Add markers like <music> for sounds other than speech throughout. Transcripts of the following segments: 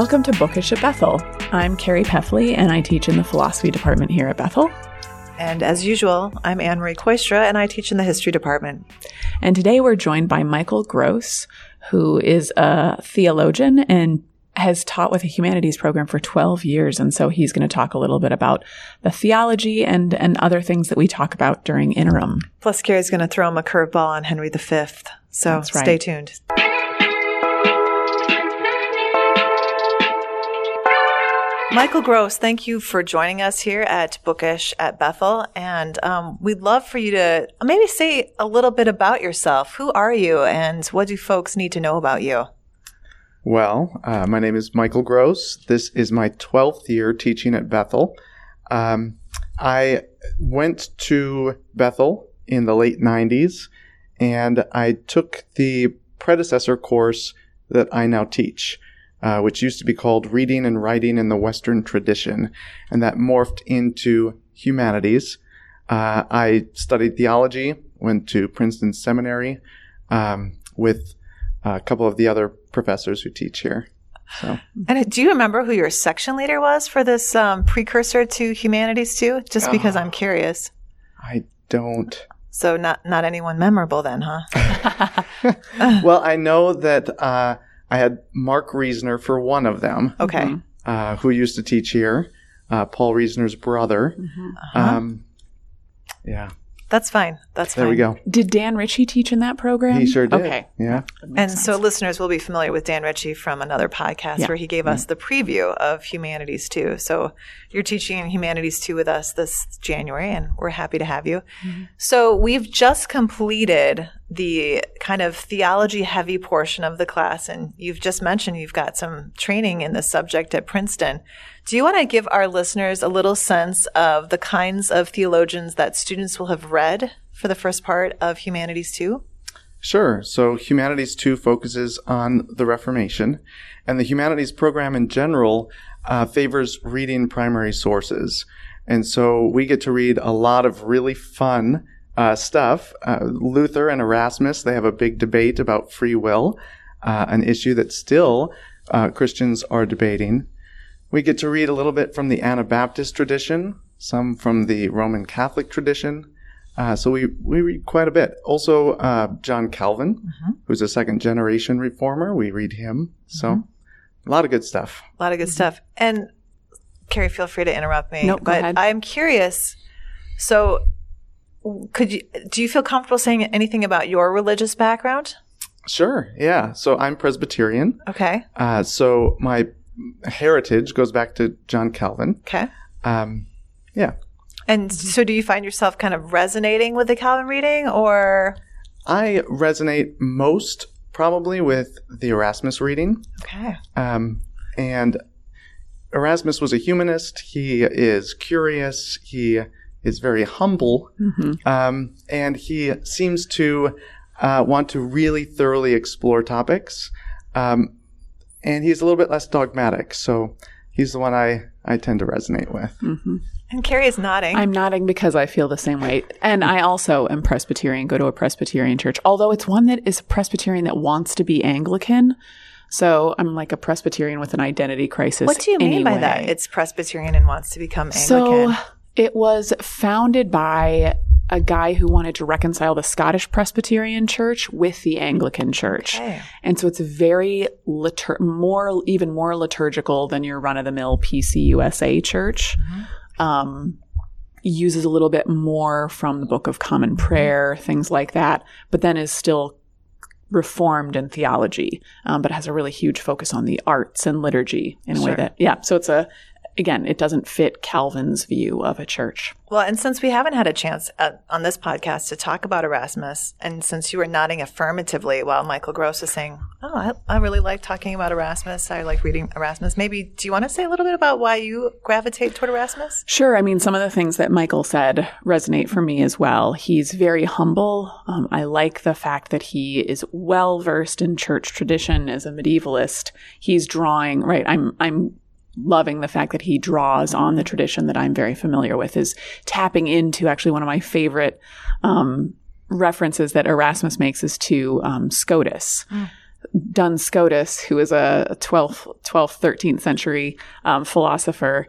Welcome to Bookish at Bethel. I'm Carrie Peffley, and I teach in the philosophy department here at Bethel. And as usual, I'm Anne Marie Koistra, and I teach in the history department. And today we're joined by Michael Gross, who is a theologian and has taught with a humanities program for 12 years. And so he's going to talk a little bit about the theology and, and other things that we talk about during interim. Plus, Carrie's going to throw him a curveball on Henry V. So right. stay tuned. Michael Gross, thank you for joining us here at Bookish at Bethel. And um, we'd love for you to maybe say a little bit about yourself. Who are you and what do folks need to know about you? Well, uh, my name is Michael Gross. This is my 12th year teaching at Bethel. Um, I went to Bethel in the late 90s and I took the predecessor course that I now teach. Uh, which used to be called Reading and Writing in the Western Tradition, and that morphed into humanities. Uh, I studied theology, went to Princeton Seminary um, with a couple of the other professors who teach here. So, And do you remember who your section leader was for this um, precursor to Humanities too? Just because I'm curious. I don't. So not not anyone memorable then, huh? <laughs> <laughs> well, I know that uh, I had Mark Reasoner for one of them, Okay. uh, who used to teach here, uh, Paul Reasoner's brother. Um, yeah, That's fine. That's there fine. There we go. Did Dan Ritchie teach in that program? He sure did. Okay. Yeah. And so listeners will be familiar with Dan Ritchie from another podcast Yeah. where he gave us the preview of Humanities 2. So you're teaching in Humanities 2 with us this January, and we're happy to have you. So we've just completed the kind of theology heavy portion of the class, and you've just mentioned you've got some training in this subject at Princeton. Do you want to give our listeners a little sense of the kinds of theologians that students will have read for the first part of Humanities 2? Sure. So Humanities 2 focuses on the Reformation, and the Humanities program in general uh, favors reading primary sources. And so we get to read a lot of really fun uh, stuff. Uh, Luther and Erasmus, they have a big debate about free will, uh, an issue that still uh, Christians are debating. We get to read a little bit from the Anabaptist tradition, some from the Roman Catholic tradition. Uh, so we, we read quite a bit. Also, uh, John Calvin, who's a second generation reformer, we read him. So a lot of good stuff. A lot of good stuff. And Carrie, feel free to interrupt me. Nope, go but ahead. I'm curious. So, could you do you feel comfortable saying anything about your religious background? Sure. Yeah. So I'm Presbyterian. Okay. Uh, so my heritage goes back to John Calvin. Okay. Um, yeah. And so, do you find yourself kind of resonating with the Calvin reading, or I resonate most probably with the Erasmus reading. okay? Um, and Erasmus was a humanist. He is curious. He is very humble. Um, and he seems to uh, want to really thoroughly explore topics. Um, and he's a little bit less dogmatic. So he's the one I, I tend to resonate with. And Carrie is nodding. I'm nodding because I feel the same way. And I also am Presbyterian, go to a Presbyterian church, although it's one that is Presbyterian that wants to be Anglican. So I'm like a Presbyterian with an identity crisis. what do you mean by that? It's Presbyterian and wants to become Anglican. So it was founded by a guy who wanted to reconcile the Scottish Presbyterian Church with the Anglican Church. Okay. And so it's very litur- more, even more liturgical than your run of the mill PCUSA church. Um, uses a little bit more from the Book of Common Prayer, things like that, but then is still reformed in theology, um, but has a really huge focus on the arts and liturgy in a way that, yeah. So it's a, again, it doesn't fit Calvin's view of a church. Well, and since we haven't had a chance uh, on this podcast to talk about Erasmus, and since you were nodding affirmatively while Michael Gross is saying, "Oh, I, I really like talking about Erasmus. I like reading Erasmus." Maybe do you want to say a little bit about why you gravitate toward Erasmus? Sure. I mean, some of the things that Michael said resonate for me as well. He's very humble. Um, I like the fact that he is well versed in church tradition as a medievalist. He's drawing, right. I'm, I'm loving the fact that he draws on the tradition that I'm very familiar with is tapping into actually one of my favorite, um, references that Erasmus makes is to, um, Scotus. Duns Scotus, who is a 12th, 12th 13th century um, philosopher,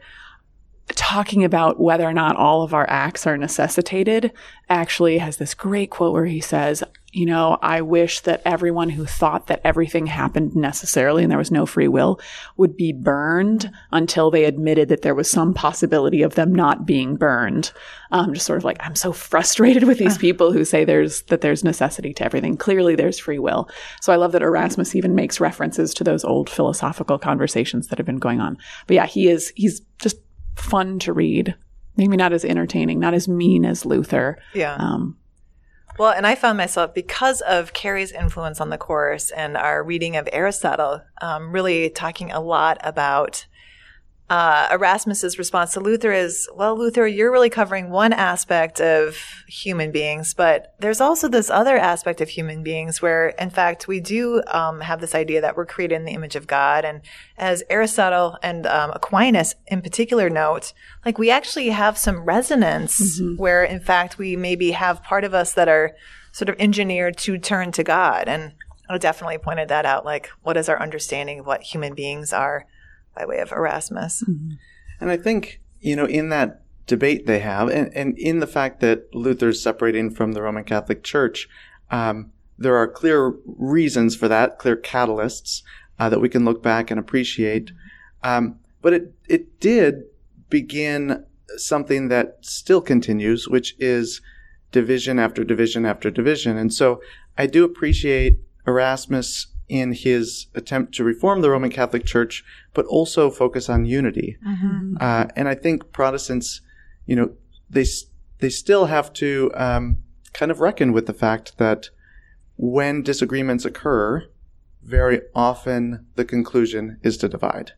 talking about whether or not all of our acts are necessitated, actually has this great quote where he says, You know, I wish that everyone who thought that everything happened necessarily and there was no free will would be burned until they admitted that there was some possibility of them not being burned. Um, just sort of like, I'm so frustrated with these <laughs> people who say there's that there's necessity to everything. Clearly there's free will. So I love that Erasmus even makes references to those old philosophical conversations that have been going on. But yeah, he is he's just fun to read. Maybe not as entertaining, not as mean as Luther. Yeah. Um, Well, and I found myself because of Carrie's influence on the course and our reading of Aristotle, um, really talking a lot about uh, Erasmus's response to Luther is, well, Luther, you're really covering one aspect of human beings, but there's also this other aspect of human beings where, in fact, we do um, have this idea that we're created in the image of God. And as Aristotle and um, Aquinas in particular note, like we actually have some resonance where, in fact, we maybe have part of us that are sort of engineered to turn to God. And I definitely pointed that out. Like, what is our understanding of what human beings are by way of Erasmus? And I think, you know, in that debate they have, and, and in the fact that Luther's separating from the Roman Catholic Church, um, there are clear reasons for that, clear catalysts uh, that we can look back and appreciate. Um, but it, it did begin something that still continues, which is division after division after division. And so I do appreciate Erasmus in his attempt to reform the Roman Catholic Church, but also focus on unity. Uh, and I think Protestants, you know, they they still have to um, kind of reckon with the fact that when disagreements occur, very often the conclusion is to divide,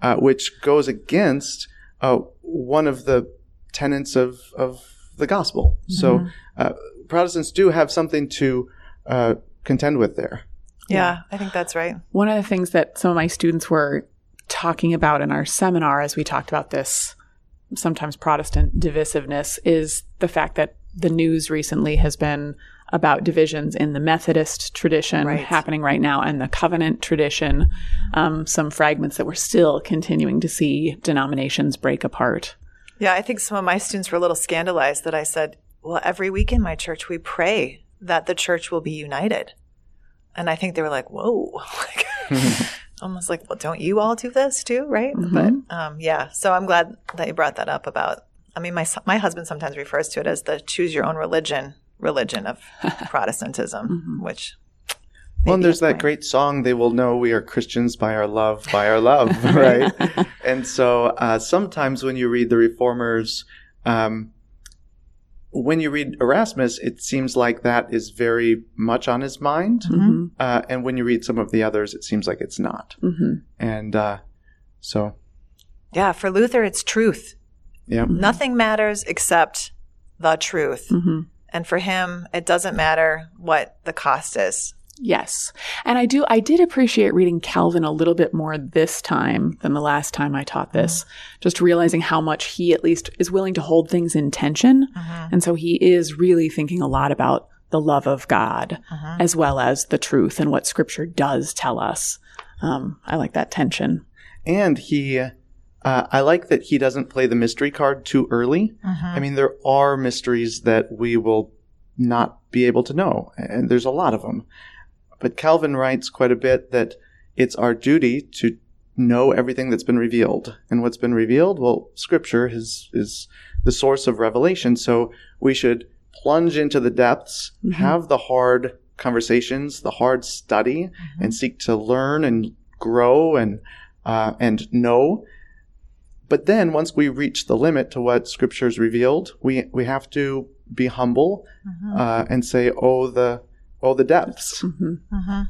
uh, which goes against uh, one of the tenets of of the gospel. So uh, Protestants do have something to uh, contend with there. Yeah, I think that's right. One of the things that some of my students were talking about in our seminar as we talked about this sometimes Protestant divisiveness is the fact that the news recently has been about divisions in the Methodist tradition Right. happening right now and the covenant tradition, um, some fragments that we're still continuing to see denominations break apart. Yeah, I think some of my students were a little scandalized that I said, well, every week in my church, we pray that the church will be united. And I think they were like, whoa. <laughs> like, <laughs> almost like, well, don't you all do this too? Right. But um, yeah, so I'm glad that you brought that up about, I mean, my, my husband sometimes refers to it as the choose your own religion religion of <laughs> Protestantism, which. Well, and there's that great song, They Will Know We Are Christians by Our Love, by Our Love, right? and so uh, sometimes when you read the Reformers, um, when you read Erasmus, it seems like that is very much on his mind. Mm-hmm. Uh, and when you read some of the others, it seems like it's not. Mm-hmm. And uh, so, Yeah, for Luther, it's truth. yeah. Nothing matters except the truth. Mm-hmm. And for him, it doesn't matter what the cost is. Yes. And I do, I did appreciate reading Calvin a little bit more this time than the last time I taught this, just realizing how much he at least is willing to hold things in tension. And so he is really thinking a lot about the love of God as well as the truth and what scripture does tell us. Um, I like that tension. And he, uh, I like that he doesn't play the mystery card too early. I mean, there are mysteries that we will not be able to know, and there's a lot of them. But Calvin writes quite a bit that it's our duty to know everything that's been revealed. And what's been revealed? Well, scripture is, is the source of revelation. So we should plunge into the depths, have the hard conversations, the hard study, and seek to learn and grow and, uh, and know. But then once we reach the limit to what scripture's revealed, we, we have to be humble, uh, and say, oh, the, oh, the depths. Mm-hmm. Mm-hmm.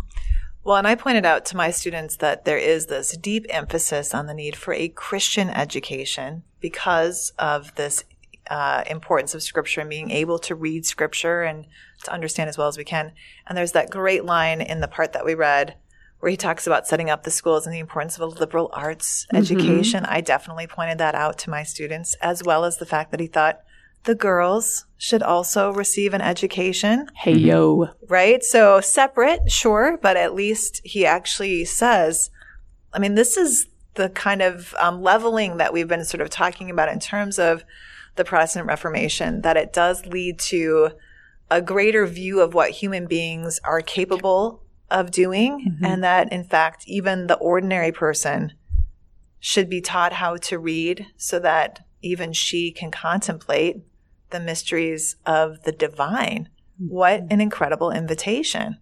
Well, and I pointed out to my students that there is this deep emphasis on the need for a Christian education because of this uh, importance of Scripture and being able to read Scripture and to understand as well as we can. And there's that great line in the part that we read where he talks about setting up the schools and the importance of a liberal arts mm-hmm. education. I definitely pointed that out to my students, as well as the fact that he thought the girls should also receive an education, Hey yo. right? So separate, sure, but at least he actually says, I mean, this is the kind of um, leveling that we've been sort of talking about in terms of the Protestant Reformation, that it does lead to a greater view of what human beings are capable of doing, and that in fact, even the ordinary person should be taught how to read so that even she can contemplate the mysteries of the divine. What an incredible invitation.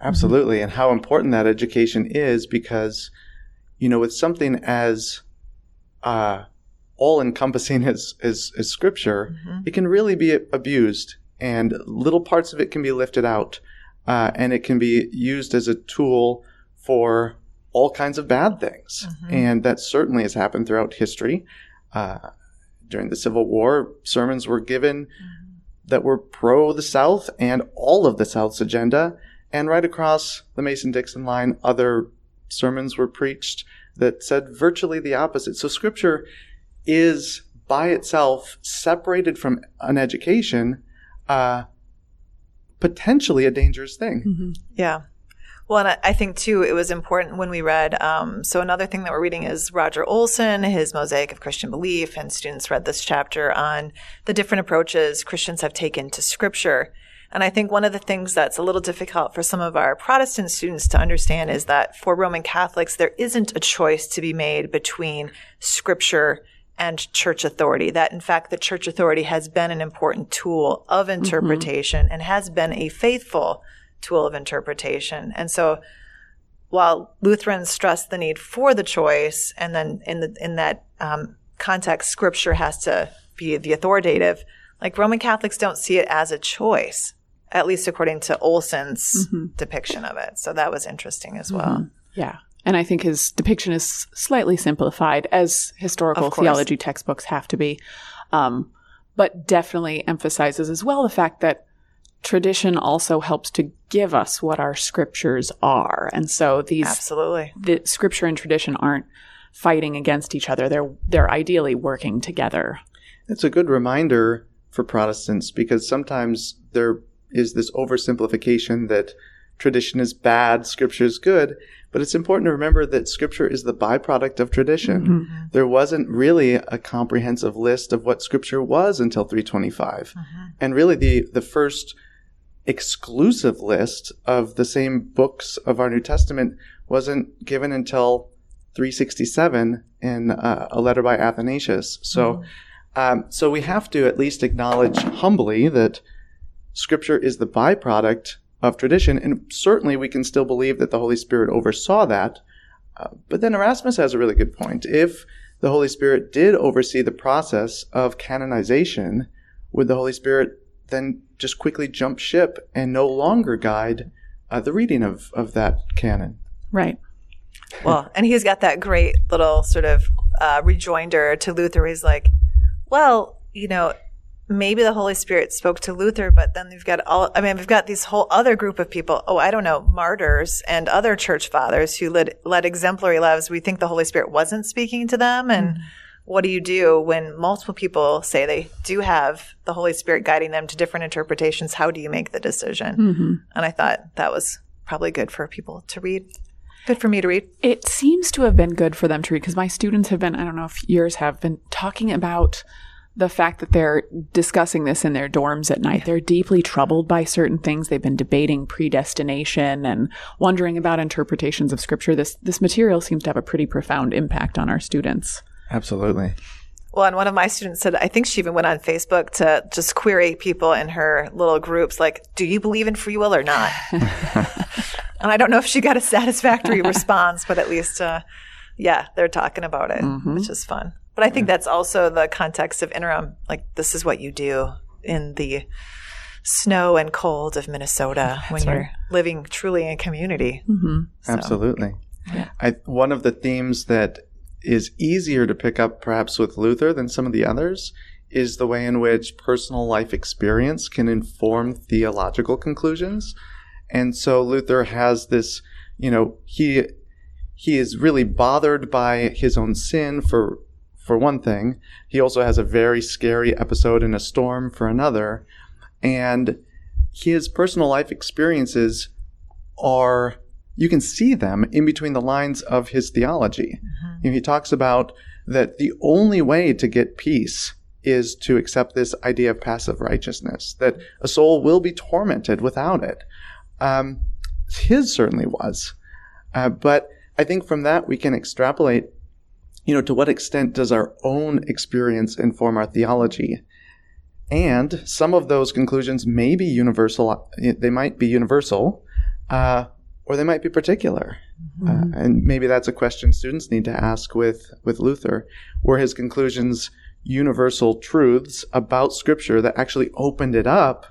Absolutely. And how important that education is because, you know, with something as uh, all encompassing <laughs> as, as, as scripture, it can really be abused and little parts of it can be lifted out uh, and it can be used as a tool for all kinds of bad things. And that certainly has happened throughout history. Uh, during the Civil War, sermons were given that were pro the South and all of the South's agenda. And right across the Mason Dixon line, other sermons were preached that said virtually the opposite. So scripture is by itself separated from an education, uh, potentially a dangerous thing. Yeah. Well, and I- I think too, it was important when we read. Um, so another thing that we're reading is Roger Olson, his Mosaic of Christian Belief, and students read this chapter on the different approaches Christians have taken to Scripture. And I think one of the things that's a little difficult for some of our Protestant students to understand is that for Roman Catholics, there isn't a choice to be made between Scripture and church authority. That in fact, the church authority has been an important tool of interpretation and has been a faithful tool of interpretation. And so while Lutherans stress the need for the choice, and then in the in that um, context, Scripture has to be the authoritative. Like Roman Catholics don't see it as a choice, at least according to Olson's depiction of it. So that was interesting as well. Yeah. And I think his depiction is slightly simplified, as historical theology textbooks have to be, um, but definitely emphasizes as well the fact that tradition also helps to give us what our scriptures are. And so these Absolutely. the scripture and tradition aren't fighting against each other. They're they're ideally working together. It's a good reminder for Protestants because sometimes there is this oversimplification that tradition is bad, scripture is good, but it's important to remember that scripture is the byproduct of tradition. Mm-hmm. There wasn't really a comprehensive list of what scripture was until 325. Mm-hmm. And really the the first exclusive list of the same books of our New Testament wasn't given until 367 in uh, a letter by Athanasius. So, um, so we have to at least acknowledge humbly that Scripture is the byproduct of tradition, and certainly we can still believe that the Holy Spirit oversaw that. Uh, but then Erasmus has a really good point. If the Holy Spirit did oversee the process of canonization, would the Holy Spirit then just quickly jump ship and no longer guide uh, the reading of, of that canon? Right. <laughs> Well, and he's got that great little sort of uh, rejoinder to Luther. He's like, well, you know, maybe the Holy Spirit spoke to Luther, but then we've got all, I mean, we've got this whole other group of people. Oh, I don't know, martyrs and other church fathers who led, led exemplary lives. We think the Holy Spirit wasn't speaking to them. And what do you do when multiple people say they do have the Holy Spirit guiding them to different interpretations? How do you make the decision? Mm-hmm. And I thought that was probably good for people to read. Good for me to read. It seems to have been good for them to read because my students have been, I don't know if yours have been talking about the fact that they're discussing this in their dorms at night. They're deeply troubled by certain things. They've been debating predestination and wondering about interpretations of scripture. This this material seems to have a pretty profound impact on our students. Absolutely. Well, and one of my students said, I think she even went on Facebook to just query people in her little groups, like, do you believe in free will or not? <laughs> and I don't know if she got a satisfactory <laughs> response, but at least, uh, yeah, they're talking about it, which is fun. But I think that's also the context of interim. Like, this is what you do in the snow and cold of Minnesota <laughs> when you're living truly in community. So- Absolutely. I, one of the themes that is easier to pick up perhaps with Luther than some of the others is the way in which personal life experience can inform theological conclusions. And so Luther has this, you know, he he is really bothered by his own sin for for one thing. He also has a very scary episode in a storm for another. And his personal life experiences are, you can see them in between the lines of his theology. He talks about that the only way to get peace is to accept this idea of passive righteousness, that a soul will be tormented without it. Um, his certainly was. Uh, but I think from that we can extrapolate, you know, to what extent does our own experience inform our theology? And some of those conclusions may be universal, they might be universal, uh, or they might be particular. Uh, and maybe that's a question students need to ask with, with Luther. Were his conclusions universal truths about Scripture that actually opened it up,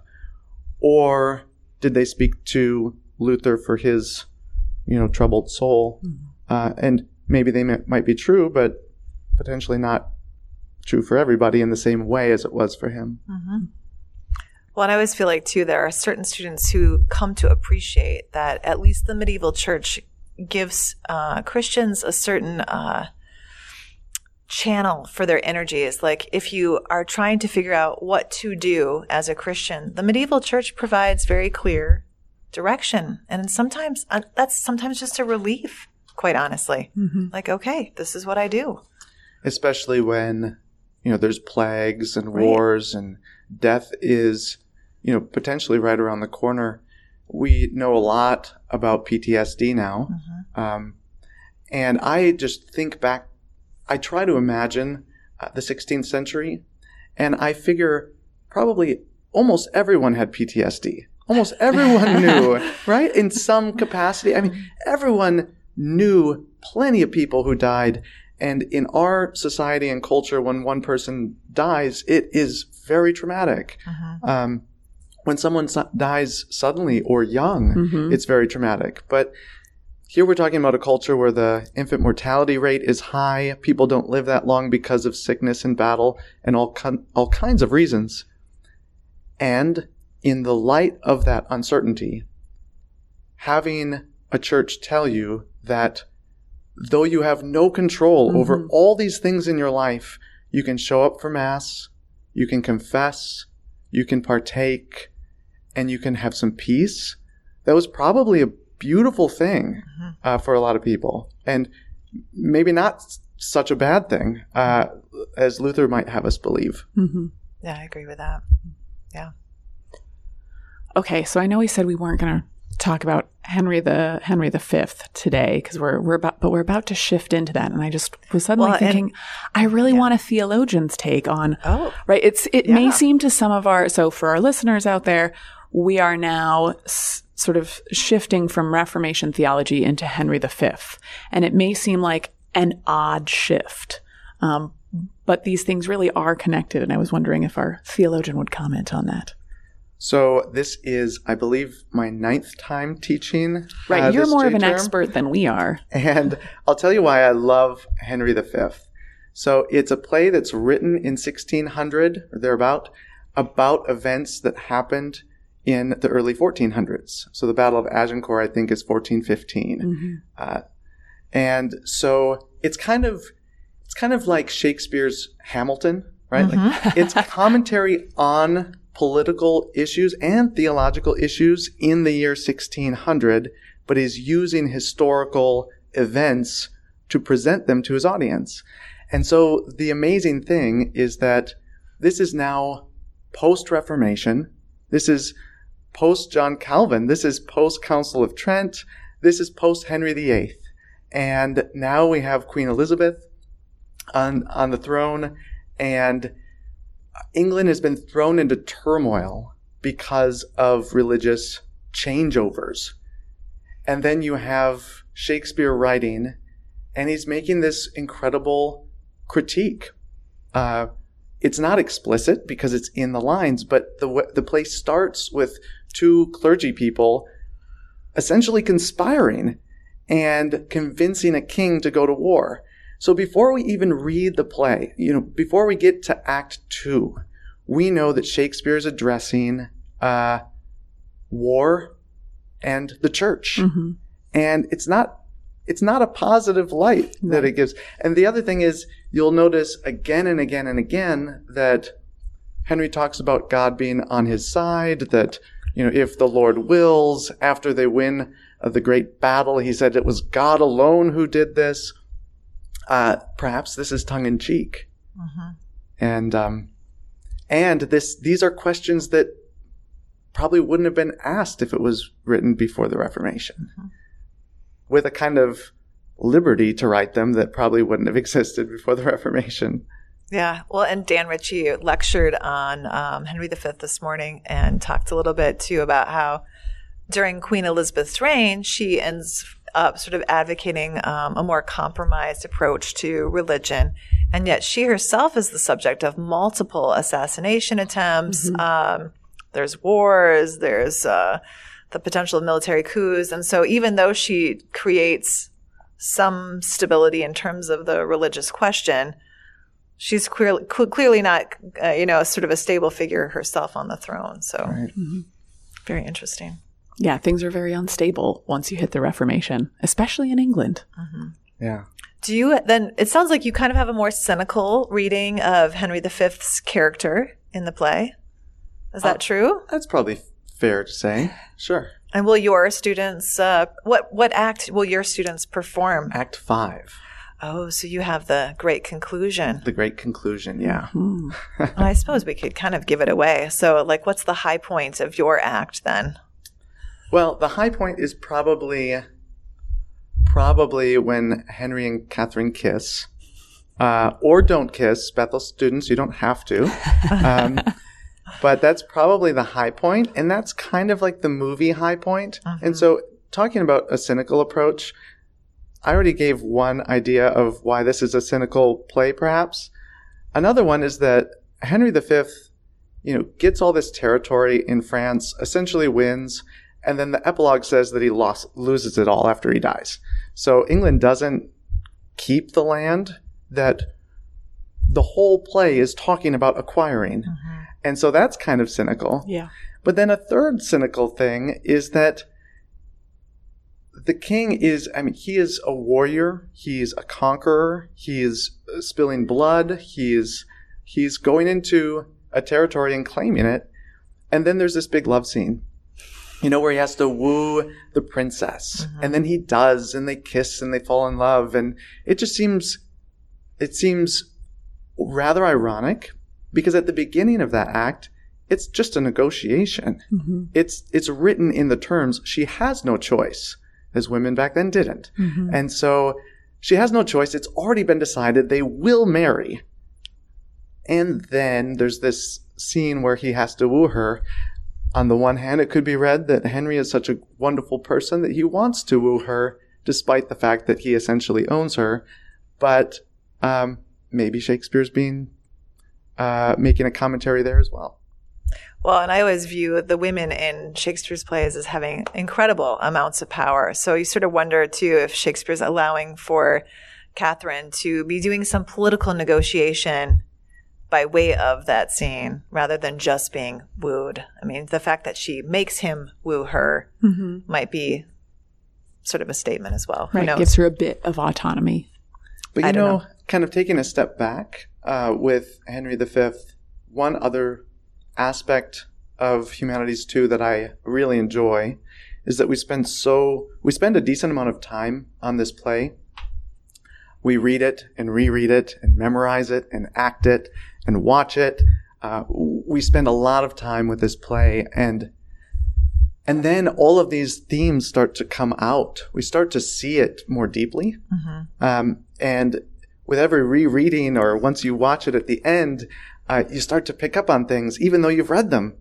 or did they speak to Luther for his, you know, troubled soul? Uh, and maybe they may, might be true, but potentially not true for everybody in the same way as it was for him. Well, and I always feel like, too, there are certain students who come to appreciate that at least the medieval church gives uh, Christians a certain uh, channel for their energies. Like, if you are trying to figure out what to do as a Christian, the medieval church provides very clear direction. And sometimes uh, that's sometimes just a relief, quite honestly. Like, okay, this is what I do. especially when you know there's plagues and Right. wars and death is you know potentially right around the corner. We know a lot about ptsd now. Um, and i just think back i try to imagine uh, the 16th century and i figure probably almost everyone had ptsd almost <laughs> everyone knew <laughs> right? In some capacity. I mean everyone knew plenty of people who died. And in our society and culture, when one person dies, it is very traumatic. Um, when someone su- dies suddenly or young, Mhm. it's very traumatic. But here we're talking about a culture where the infant mortality rate is high. People don't live that long because of sickness and battle and all, kin- all kinds of reasons. And in the light of that uncertainty, having a church tell you that though you have no control over all these things in your life, you can show up for Mass, you can confess, you can partake, and you can have some peace. That was probably a beautiful thing uh, for a lot of people, and maybe not s- such a bad thing uh, as Luther might have us believe. Mhm. Yeah, I agree with that. Yeah. Okay, so I know we said we weren't going to talk about Henry the Henry the Fifth today because we're we're about but we're about to shift into that, and I just was suddenly Well, and- thinking, I really want a theologian's take on Oh, right. It's it may seem to some of our so for our listeners out there, we are now s- sort of shifting from Reformation theology into Henry V. And it may seem like an odd shift. Um, but these things really are connected, and I was wondering if our theologian would comment on that. So this is, I believe, my ninth time teaching. Right, uh, you're more of an term. expert than we are. And I'll tell you why I love Henry V. So it's a play that's written in 1600 or thereabout about events that happened in the early 1400s. So the Battle of Agincourt, I think, is 1415. Uh, and so it's kind of it's kind of like Shakespeare's Hamilton, right? Like it's <laughs> commentary on political issues and theological issues in the year 1600, but is using historical events to present them to his audience. And so the amazing thing is that this is now post Reformation. This is post John Calvin. This is post Council of Trent. This is post Henry VIII. And now we have Queen Elizabeth on, on the throne and England has been thrown into turmoil because of religious changeovers. And then you have Shakespeare writing, and he's making this incredible critique. Uh, it's not explicit because it's in the lines, but the the play starts with two clergy people essentially conspiring and convincing a king to go to war. So before we even read the play, you know, before we get to Act Two, we know that Shakespeare is addressing uh, war and the church, Mm-hmm. and it's not it's not a positive light that it gives. And the other thing is, you'll notice again and again and again that Henry talks about God being on his side, that, you know, if the Lord wills, after they win uh, the great battle, he said it was God alone who did this. Uh, perhaps this is tongue in cheek. And, um, and this, these are questions that probably wouldn't have been asked if it was written before the Reformation. With a kind of liberty to write them that probably wouldn't have <laughs> existed before the Reformation. Yeah. Well, and Dan Ritchie lectured on um, Henry V this morning and talked a little bit too about how during Queen Elizabeth's reign, she ends up sort of advocating um, a more compromised approach to religion. And yet she herself is the subject of multiple assassination attempts. Um, there's wars, there's uh, the potential of military coups. And so even though she creates some stability in terms of the religious question, she's clearly, clearly not, uh, you know, sort of a stable figure herself on the throne. So very interesting. Yeah, things are very unstable once you hit the Reformation, especially in England. Yeah. Do you then? It sounds like you kind of have a more cynical reading of Henry V's character in the play. Is that true? That's probably fair to say. Sure. And will your students? Uh, what what act will your students perform? Act five, Oh, so you have the great conclusion. the great conclusion. Yeah. <laughs> Well, I suppose we could kind of give it away. So, like, what's the high point of your act then? Well, the high point is probably probably when Henry and Catherine kiss, uh, or don't kiss. Bethel students, you don't have to. <laughs> Um, but that's probably the high point, and that's kind of like the movie high point. And so, talking about a cynical approach, I already gave one idea of why this is a cynical play, perhaps. Another one is that Henry V, you know, gets all this territory in France, essentially wins, and then the epilogue says that he lost, loses it all after he dies. So England doesn't keep the land that the whole play is talking about acquiring. Mm-hmm. And so that's kind of cynical. Yeah. But then a third cynical thing is that the king is, I mean, he is a warrior. He's a conqueror. He's uh, spilling blood. He's, he's going into a territory and claiming it. And then there's this big love scene, you know, where he has to woo the princess. Mm-hmm. And then he does, and they kiss and they fall in love. And it just seems, it seems rather ironic because at the beginning of that act, it's just a negotiation. Mm-hmm. It's it's written in the terms she has no choice, as women back then didn't, and so she has no choice. It's already been decided they will marry. And then there's this scene where he has to woo her. On the one hand, it could be read that Henry is such a wonderful person that he wants to woo her, despite the fact that he essentially owns her. But um, maybe Shakespeare's being uh, making a commentary there as well. Well, and I always view the women in Shakespeare's plays as having incredible amounts of power. So you sort of wonder too if Shakespeare's allowing for Catherine to be doing some political negotiation by way of that scene rather than just being wooed. I mean, the fact that she makes him woo her might be sort of a statement as well. Right. knows? Gives her a bit of autonomy. But you I know, know. kind of taking a step back uh, with Henry V, one other aspect of Humanities 2 that I really enjoy is that we spend so we spend a decent amount of time on this play. We read it and reread it and memorize it and act it and watch it. Uh, we spend a lot of time with this play and and then all of these themes start to come out. We start to see it more deeply. Um, and with every rereading or once you watch it at the end, uh, you start to pick up on things, even though you've read them.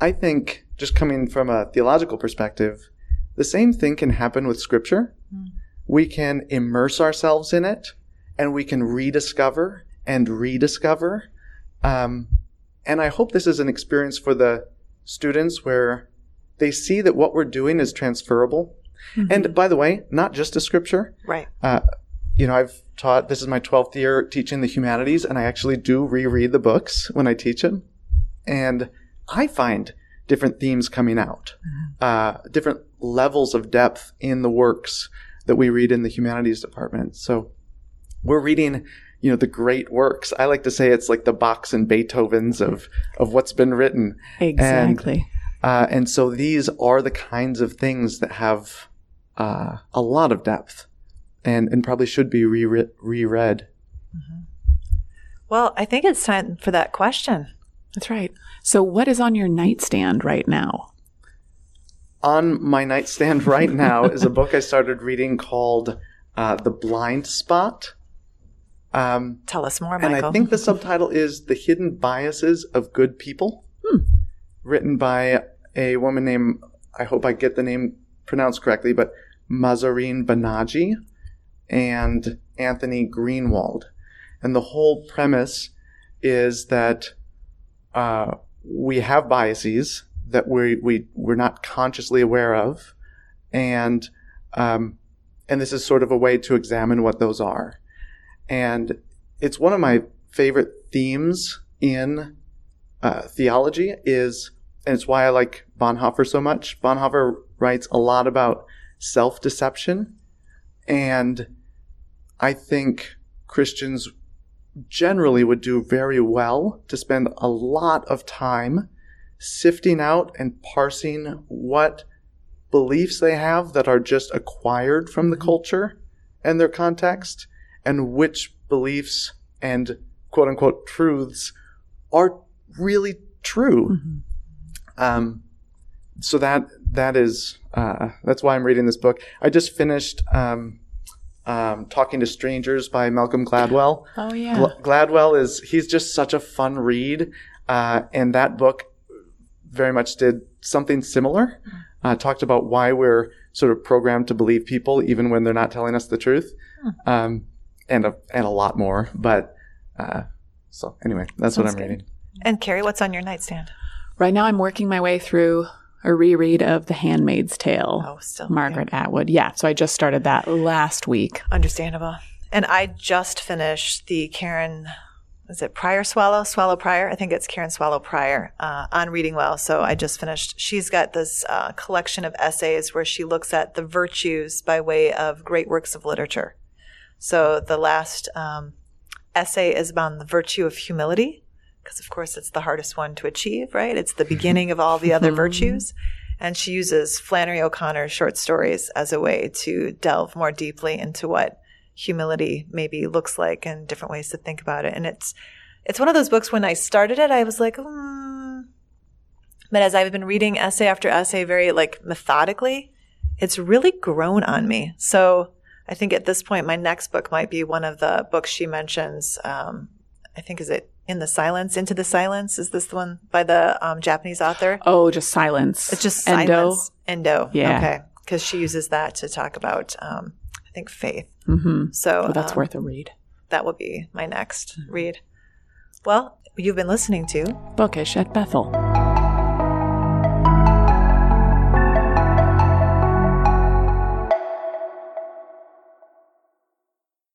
I think, just coming from a theological perspective, the same thing can happen with Scripture. We can immerse ourselves in it, and we can rediscover and rediscover. Um, and I hope this is an experience for the students where they see that what we're doing is transferable. And by the way, not just to Scripture, right. uh, you know, I've taught, this is my 12th year teaching the humanities, and I actually do reread the books when I teach them. And I find different themes coming out, uh, different levels of depth in the works. that we read in the humanities department. So we're reading, you know, the great works. I like to say it's like the Bachs and Beethovens of of what's been written. Exactly. Uh, and so these are the kinds of things that have uh, a lot of depth and, and probably should be re- reread. Well, I think it's time for that question. That's right. So, what is on your nightstand right now? On my nightstand right now is a book I started reading called uh, The Blind Spot. Um, Tell us more, Michael. and Michael. I think the subtitle is The Hidden Biases of Good People, written by a woman named, I hope I get the name pronounced correctly, but Mahzarin Banaji and Anthony Greenwald. And the whole premise is that uh, we have biases that we, we, we're not consciously aware of. And, um, and this is sort of a way to examine what those are. And it's one of my favorite themes in uh, theology is, and it's why I like Bonhoeffer so much. Bonhoeffer writes a lot about self-deception. And I think Christians generally would do very well to spend a lot of time sifting out and parsing what beliefs they have that are just acquired from the culture and their context and which beliefs and quote unquote truths are really true. Um, so that that is uh, that's why I'm reading this book. I just finished um, um, Talking to Strangers by Malcolm Gladwell. Oh, yeah. Gl- Gladwell is he's just such a fun read, uh, and that book very much did something similar. Uh, talked about why we're sort of programmed to believe people even when they're not telling us the truth, um, and a and a lot more. But uh, so anyway, that's what I'm good. reading. and Carrie, what's on your nightstand? Right now, I'm working my way through a reread of The Handmaid's Tale. Oh, still Margaret Atwood. Yeah. So I just started that last week. Understandable. And I just finished the Karen, is it Prior Swallow? Swallow Prior? I think it's Karen Swallow Prior uh, on Reading Well. So I just finished. She's got this uh, collection of essays where she looks at the virtues by way of great works of literature. So the last um, essay is about the virtue of humility, because of course it's the hardest one to achieve, right? It's the beginning of all the other virtues. And she uses Flannery O'Connor's short stories as a way to delve more deeply into what humility maybe looks like and different ways to think about it. And it's it's one of those books when I started it, I was like, hmm. But as I've been reading essay after essay very like methodically, it's really grown on me. So I think at this point, my next book might be one of the books she mentions. Um, I think is it In the Silence, Into the Silence? Is this the one by the um, Japanese author? Oh, just silence. It's just Endo. silence. Endo. Yeah. Okay. Because she uses that to talk about, um, I think, faith. Mm-hmm. So Well, that's um, worth a read. that will be my next read. Well, you've been listening to Bookish at Bethel.